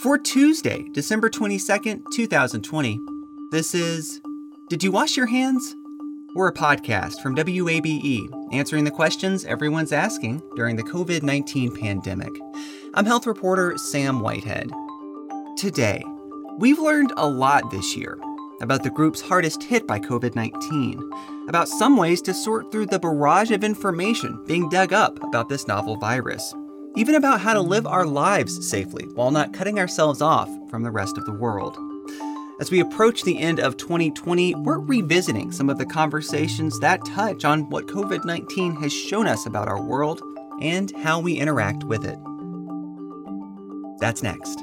For Tuesday, December 22nd, 2020, this is Did You Wash Your Hands? We're a podcast from WABE answering the questions everyone's asking during the COVID 19 pandemic. I'm health reporter Sam Whitehead. Today, we've learned a lot this year about the groups hardest hit by COVID 19, about some ways to sort through the barrage of information being dug up about this novel virus, even about how to live our lives safely while not cutting ourselves off from the rest of the world. As we approach the end of 2020, we're revisiting some of the conversations that touch on what COVID 19 has shown us about our world and how we interact with it. That's next.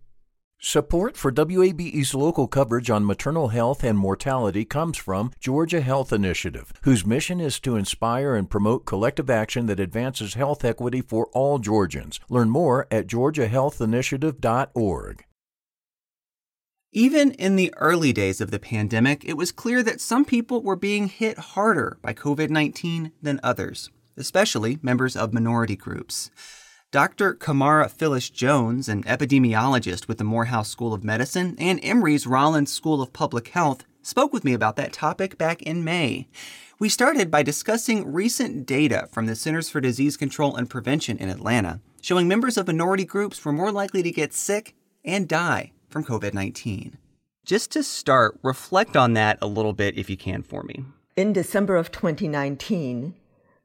Support for WABE's local coverage on maternal health and mortality comes from Georgia Health Initiative, whose mission is to inspire and promote collective action that advances health equity for all Georgians. Learn more at georgiahealthinitiative.org. Even in the early days of the pandemic, it was clear that some people were being hit harder by COVID 19 than others, especially members of minority groups. Dr. Camara Phyllis Jones, an epidemiologist with the Morehouse School of Medicine and Emory's Rollins School of Public Health, spoke with me about that topic back in May. We started by discussing recent data from the Centers for Disease Control and Prevention in Atlanta, showing members of minority groups were more likely to get sick and die from COVID 19. Just to start, reflect on that a little bit if you can for me. In December of 2019,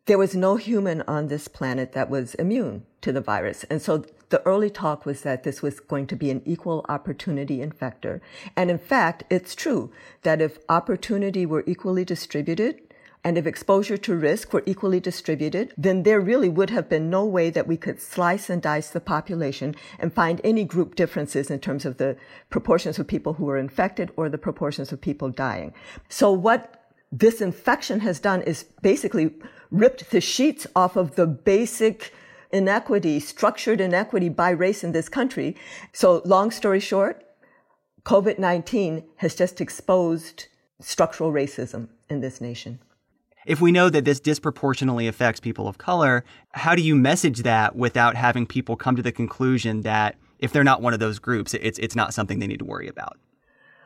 there was no human on this planet that was immune to the virus. And so the early talk was that this was going to be an equal opportunity infector. And in fact, it's true that if opportunity were equally distributed, and if exposure to risk were equally distributed, then there really would have been no way that we could slice and dice the population and find any group differences in terms of the proportions of people who were infected or the proportions of people dying. So what this infection has done is basically ripped the sheets off of the basic inequity, structured inequity by race in this country. So long story short, COVID-19 has just exposed structural racism in this nation. If we know that this disproportionately affects people of color, how do you message that without having people come to the conclusion that if they're not one of those groups, it's, it's not something they need to worry about?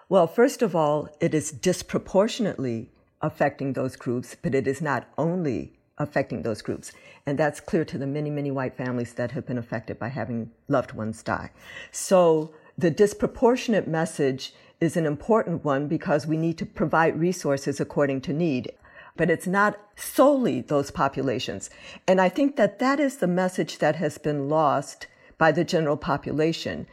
Well, first of all, it is disproportionately affecting those groups, but it is not only affecting those groups. And that's clear to the many, many white families that have been affected by having loved ones die. So the disproportionate message is an important one because we need to provide resources according to need. But it's not solely those populations. And I think that that is the message that has been lost by the general population.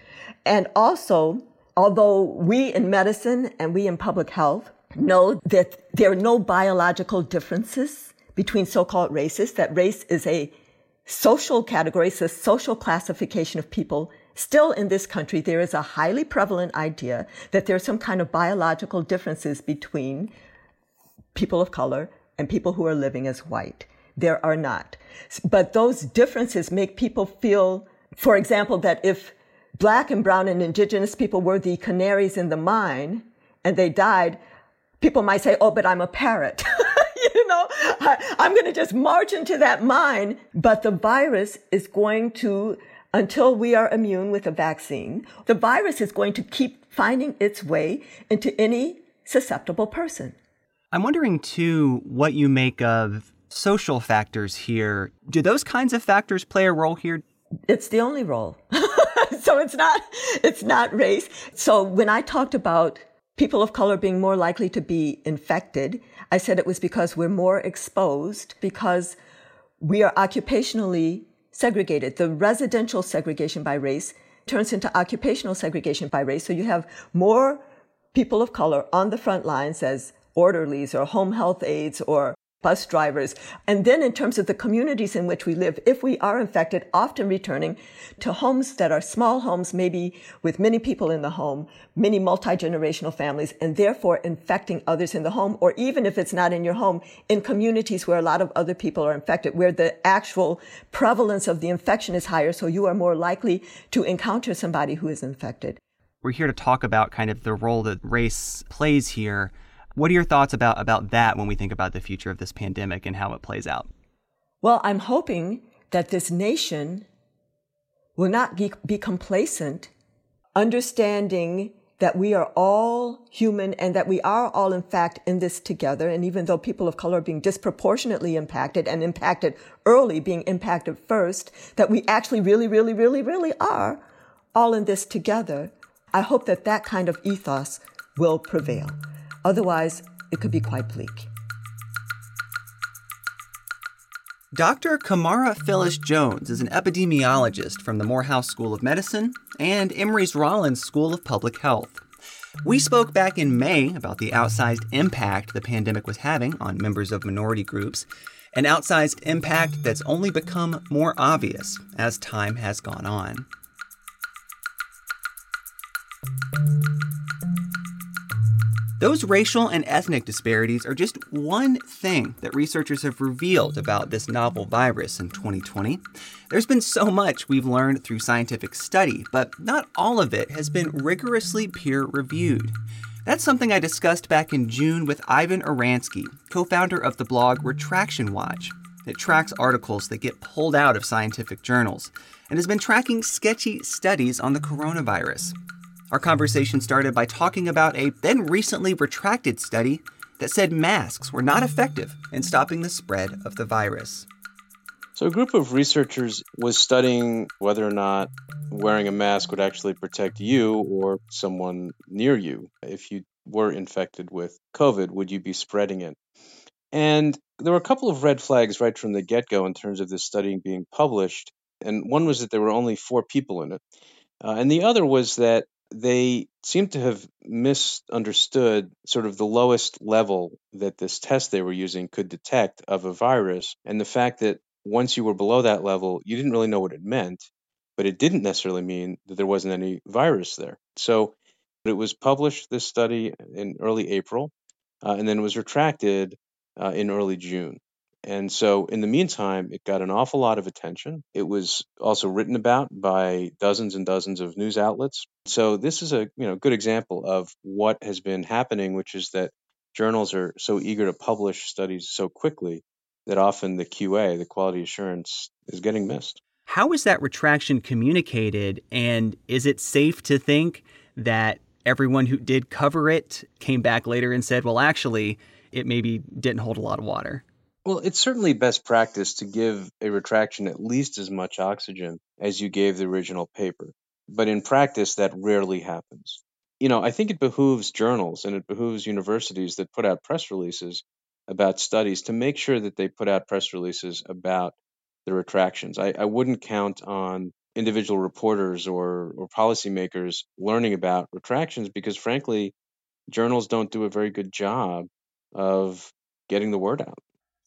And also, although we in medicine and we in public health know that there are no biological differences between so-called races, that race is a social category, it's a social classification of people. Still in this country, there is a highly prevalent idea that there are some kind of biological differences between people of color and people who are living as white. There are not. But those differences make people feel, for example, that if black and brown and indigenous people were the canaries in the mine and they died, people might say, oh, but I'm a parrot. you know, I, I'm going to just march into that mine. But the virus is going to, until we are immune with a vaccine, the virus is going to keep finding its way into any susceptible person. I'm wondering too what you make of social factors here. Do those kinds of factors play a role here? It's the only role. so it's not it's not race. So when I talked about people of color being more likely to be infected. I said it was because we're more exposed, because we are occupationally segregated. The residential segregation by race turns into occupational segregation by race. So you have more people of color on the front lines as orderlies or home health aides or bus drivers. And then in terms of the communities in which we live, if we are infected, often returning to homes that are small homes, maybe with many people in the home, many multi-generational families, and therefore infecting others in the home, or even if it's not in your home, in communities where a lot of other people are infected, where the actual prevalence of the infection is higher, so you are more likely to encounter somebody who is infected. We're here to talk about kind of the role that race plays here what are your thoughts about, about that when we think about the future of this pandemic and how it plays out? Well, I'm hoping that this nation will not be, be complacent, understanding that we are all human and that we are all, in fact, in this together. And even though people of color are being disproportionately impacted and impacted early, being impacted first, that we actually really, really, really, really are all in this together. I hope that that kind of ethos will prevail. Otherwise, it could be quite bleak. Dr. Camara Phyllis Jones is an epidemiologist from the Morehouse School of Medicine and Emory's Rollins School of Public Health. We spoke back in May about the outsized impact the pandemic was having on members of minority groups, an outsized impact that's only become more obvious as time has gone on. Those racial and ethnic disparities are just one thing that researchers have revealed about this novel virus in 2020. There's been so much we've learned through scientific study, but not all of it has been rigorously peer reviewed. That's something I discussed back in June with Ivan Oransky, co founder of the blog Retraction Watch. It tracks articles that get pulled out of scientific journals and has been tracking sketchy studies on the coronavirus. Our conversation started by talking about a then recently retracted study that said masks were not effective in stopping the spread of the virus. So, a group of researchers was studying whether or not wearing a mask would actually protect you or someone near you. If you were infected with COVID, would you be spreading it? And there were a couple of red flags right from the get go in terms of this study being published. And one was that there were only four people in it. Uh, and the other was that they seem to have misunderstood sort of the lowest level that this test they were using could detect of a virus. And the fact that once you were below that level, you didn't really know what it meant, but it didn't necessarily mean that there wasn't any virus there. So it was published, this study, in early April, uh, and then it was retracted uh, in early June. And so, in the meantime, it got an awful lot of attention. It was also written about by dozens and dozens of news outlets. So, this is a you know good example of what has been happening, which is that journals are so eager to publish studies so quickly that often the QA, the quality assurance, is getting missed. How is that retraction communicated? And is it safe to think that everyone who did cover it came back later and said, well, actually, it maybe didn't hold a lot of water? Well, it's certainly best practice to give a retraction at least as much oxygen as you gave the original paper. But in practice, that rarely happens. You know, I think it behooves journals and it behooves universities that put out press releases about studies to make sure that they put out press releases about the retractions. I, I wouldn't count on individual reporters or, or policymakers learning about retractions because, frankly, journals don't do a very good job of getting the word out.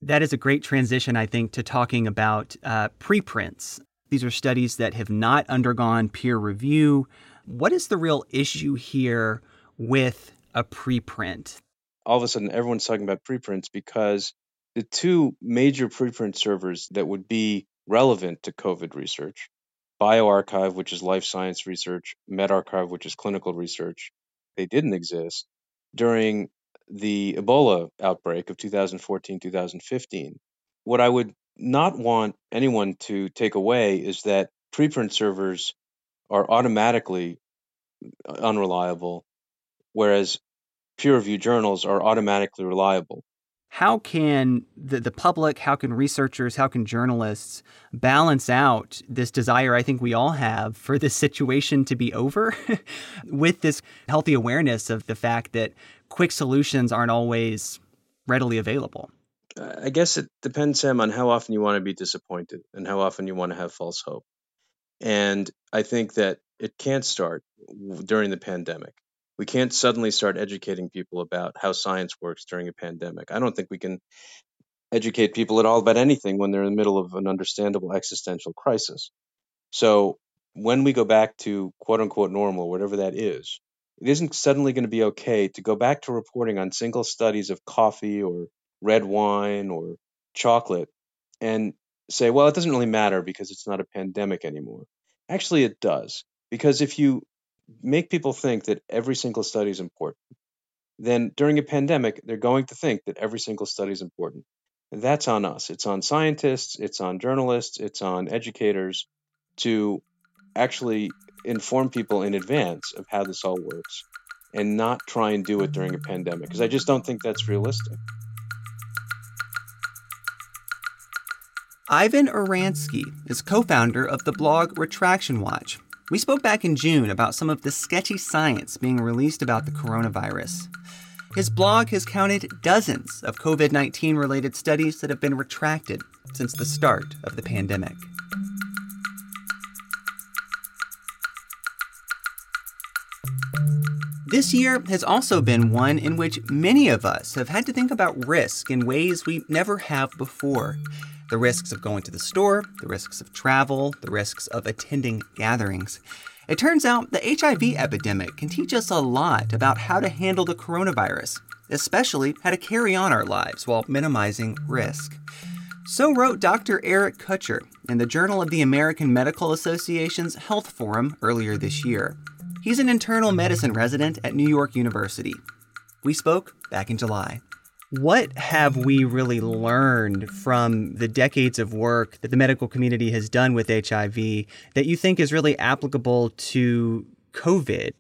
That is a great transition, I think, to talking about uh, preprints. These are studies that have not undergone peer review. What is the real issue here with a preprint? All of a sudden, everyone's talking about preprints because the two major preprint servers that would be relevant to COVID research bioRxiv, which is life science research, medRxiv, which is clinical research they didn't exist during the Ebola outbreak of 2014 2015. What I would not want anyone to take away is that preprint servers are automatically uh, unreliable, whereas peer reviewed journals are automatically reliable. How can the, the public, how can researchers, how can journalists balance out this desire I think we all have for this situation to be over with this healthy awareness of the fact that quick solutions aren't always readily available? I guess it depends, Sam, on how often you want to be disappointed and how often you want to have false hope. And I think that it can't start during the pandemic. We can't suddenly start educating people about how science works during a pandemic. I don't think we can educate people at all about anything when they're in the middle of an understandable existential crisis. So when we go back to quote unquote normal, whatever that is, it isn't suddenly going to be okay to go back to reporting on single studies of coffee or red wine or chocolate and say, well, it doesn't really matter because it's not a pandemic anymore. Actually, it does. Because if you make people think that every single study is important, then during a pandemic, they're going to think that every single study is important. And that's on us. It's on scientists, it's on journalists, it's on educators to actually inform people in advance of how this all works and not try and do it during a pandemic because I just don't think that's realistic. Ivan Oransky is co founder of the blog Retraction Watch, we spoke back in June about some of the sketchy science being released about the coronavirus. His blog has counted dozens of COVID 19 related studies that have been retracted since the start of the pandemic. This year has also been one in which many of us have had to think about risk in ways we never have before the risks of going to the store, the risks of travel, the risks of attending gatherings. It turns out the HIV epidemic can teach us a lot about how to handle the coronavirus, especially how to carry on our lives while minimizing risk. So wrote Dr. Eric Kutscher in the Journal of the American Medical Association's Health Forum earlier this year. He's an internal medicine resident at New York University. We spoke back in July. What have we really learned from the decades of work that the medical community has done with HIV that you think is really applicable to COVID?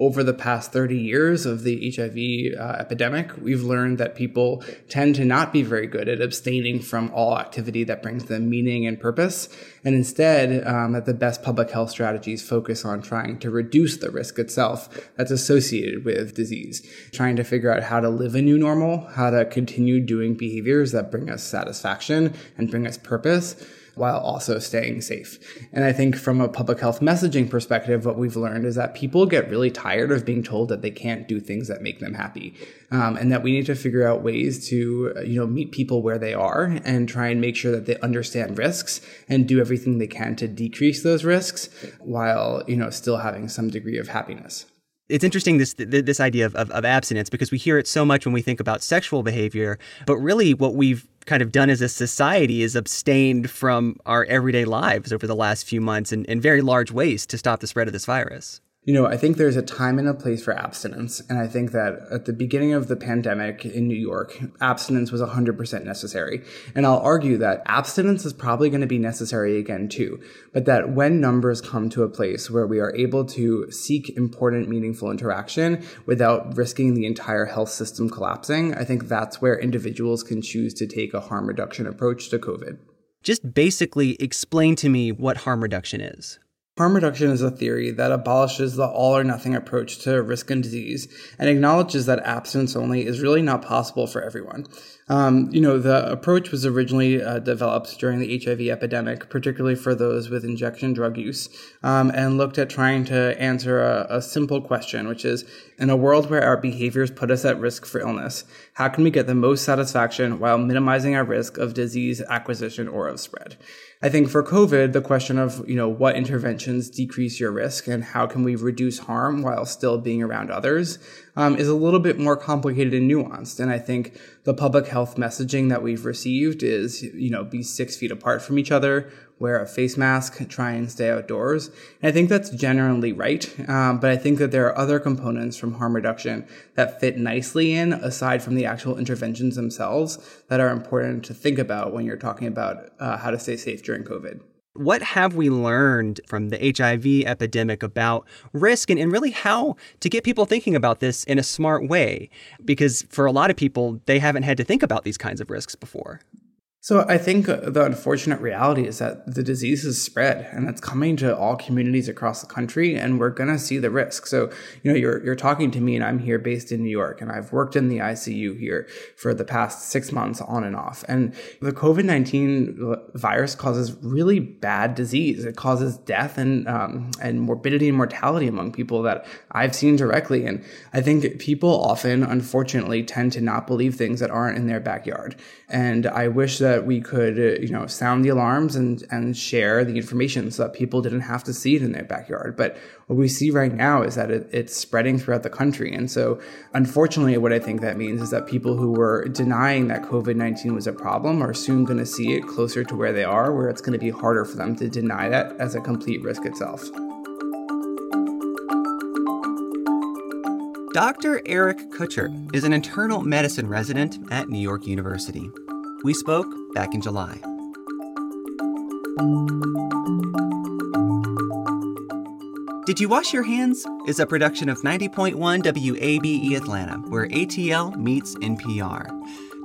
Over the past 30 years of the HIV uh, epidemic, we've learned that people tend to not be very good at abstaining from all activity that brings them meaning and purpose. And instead, um, that the best public health strategies focus on trying to reduce the risk itself that's associated with disease, trying to figure out how to live a new normal, how to continue doing behaviors that bring us satisfaction and bring us purpose while also staying safe. And I think from a public health messaging perspective, what we've learned is that people get really tired of being told that they can't do things that make them happy. Um, and that we need to figure out ways to, you know, meet people where they are and try and make sure that they understand risks and do everything they can to decrease those risks while, you know, still having some degree of happiness it's interesting this this idea of, of, of, abstinence because we hear it so much when we think about sexual behavior, but really what we've kind of done as a society is abstained from our everyday lives over the last few months in, in very large ways to stop the spread of this virus. You know, I think there's a time and a place for abstinence. And I think that at the beginning of the pandemic in New York, abstinence was 100% necessary. And I'll argue that abstinence is probably going to be necessary again too. But that when numbers come to a place where we are able to seek important, meaningful interaction without risking the entire health system collapsing, I think that's where individuals can choose to take a harm reduction approach to COVID. Just basically explain to me what harm reduction is. Harm reduction is a theory that abolishes the all or nothing approach to risk and disease and acknowledges that abstinence only is really not possible for everyone. Um, you know, the approach was originally uh, developed during the HIV epidemic, particularly for those with injection drug use, um, and looked at trying to answer a, a simple question, which is in a world where our behaviors put us at risk for illness, how can we get the most satisfaction while minimizing our risk of disease acquisition or of spread? I think for COVID, the question of, you know, what interventions decrease your risk and how can we reduce harm while still being around others um, is a little bit more complicated and nuanced. And I think the public health messaging that we've received is, you know, be six feet apart from each other, wear a face mask, try and stay outdoors. And I think that's generally right. Um, but I think that there are other components from harm reduction that fit nicely in, aside from the actual interventions themselves, that are important to think about when you're talking about uh, how to stay safe during COVID. What have we learned from the HIV epidemic about risk and, and really how to get people thinking about this in a smart way? Because for a lot of people, they haven't had to think about these kinds of risks before. So I think the unfortunate reality is that the disease is spread and it's coming to all communities across the country and we're going to see the risk. So, you know, you're, you're talking to me and I'm here based in New York and I've worked in the ICU here for the past six months on and off. And the COVID-19 virus causes really bad disease. It causes death and, um, and morbidity and mortality among people that I've seen directly. And I think people often, unfortunately, tend to not believe things that aren't in their backyard. And I wish that that we could, uh, you know, sound the alarms and, and share the information so that people didn't have to see it in their backyard. But what we see right now is that it, it's spreading throughout the country. And so, unfortunately, what I think that means is that people who were denying that COVID 19 was a problem are soon going to see it closer to where they are, where it's going to be harder for them to deny that as a complete risk itself. Dr. Eric Kutscher is an internal medicine resident at New York University. We spoke back in July. Did You Wash Your Hands? is a production of 90.1 WABE Atlanta, where ATL meets NPR.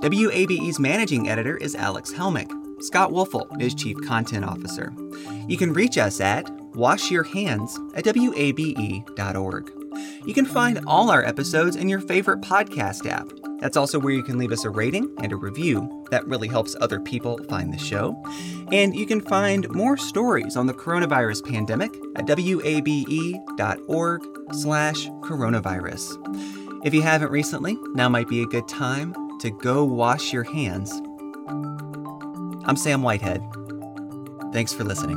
WABE's managing editor is Alex Helmick. Scott Woelfel is chief content officer. You can reach us at washyourhands at wabe.org. You can find all our episodes in your favorite podcast app. That's also where you can leave us a rating and a review. That really helps other people find the show. And you can find more stories on the coronavirus pandemic at wabe.org slash coronavirus. If you haven't recently, now might be a good time to go wash your hands. I'm Sam Whitehead. Thanks for listening.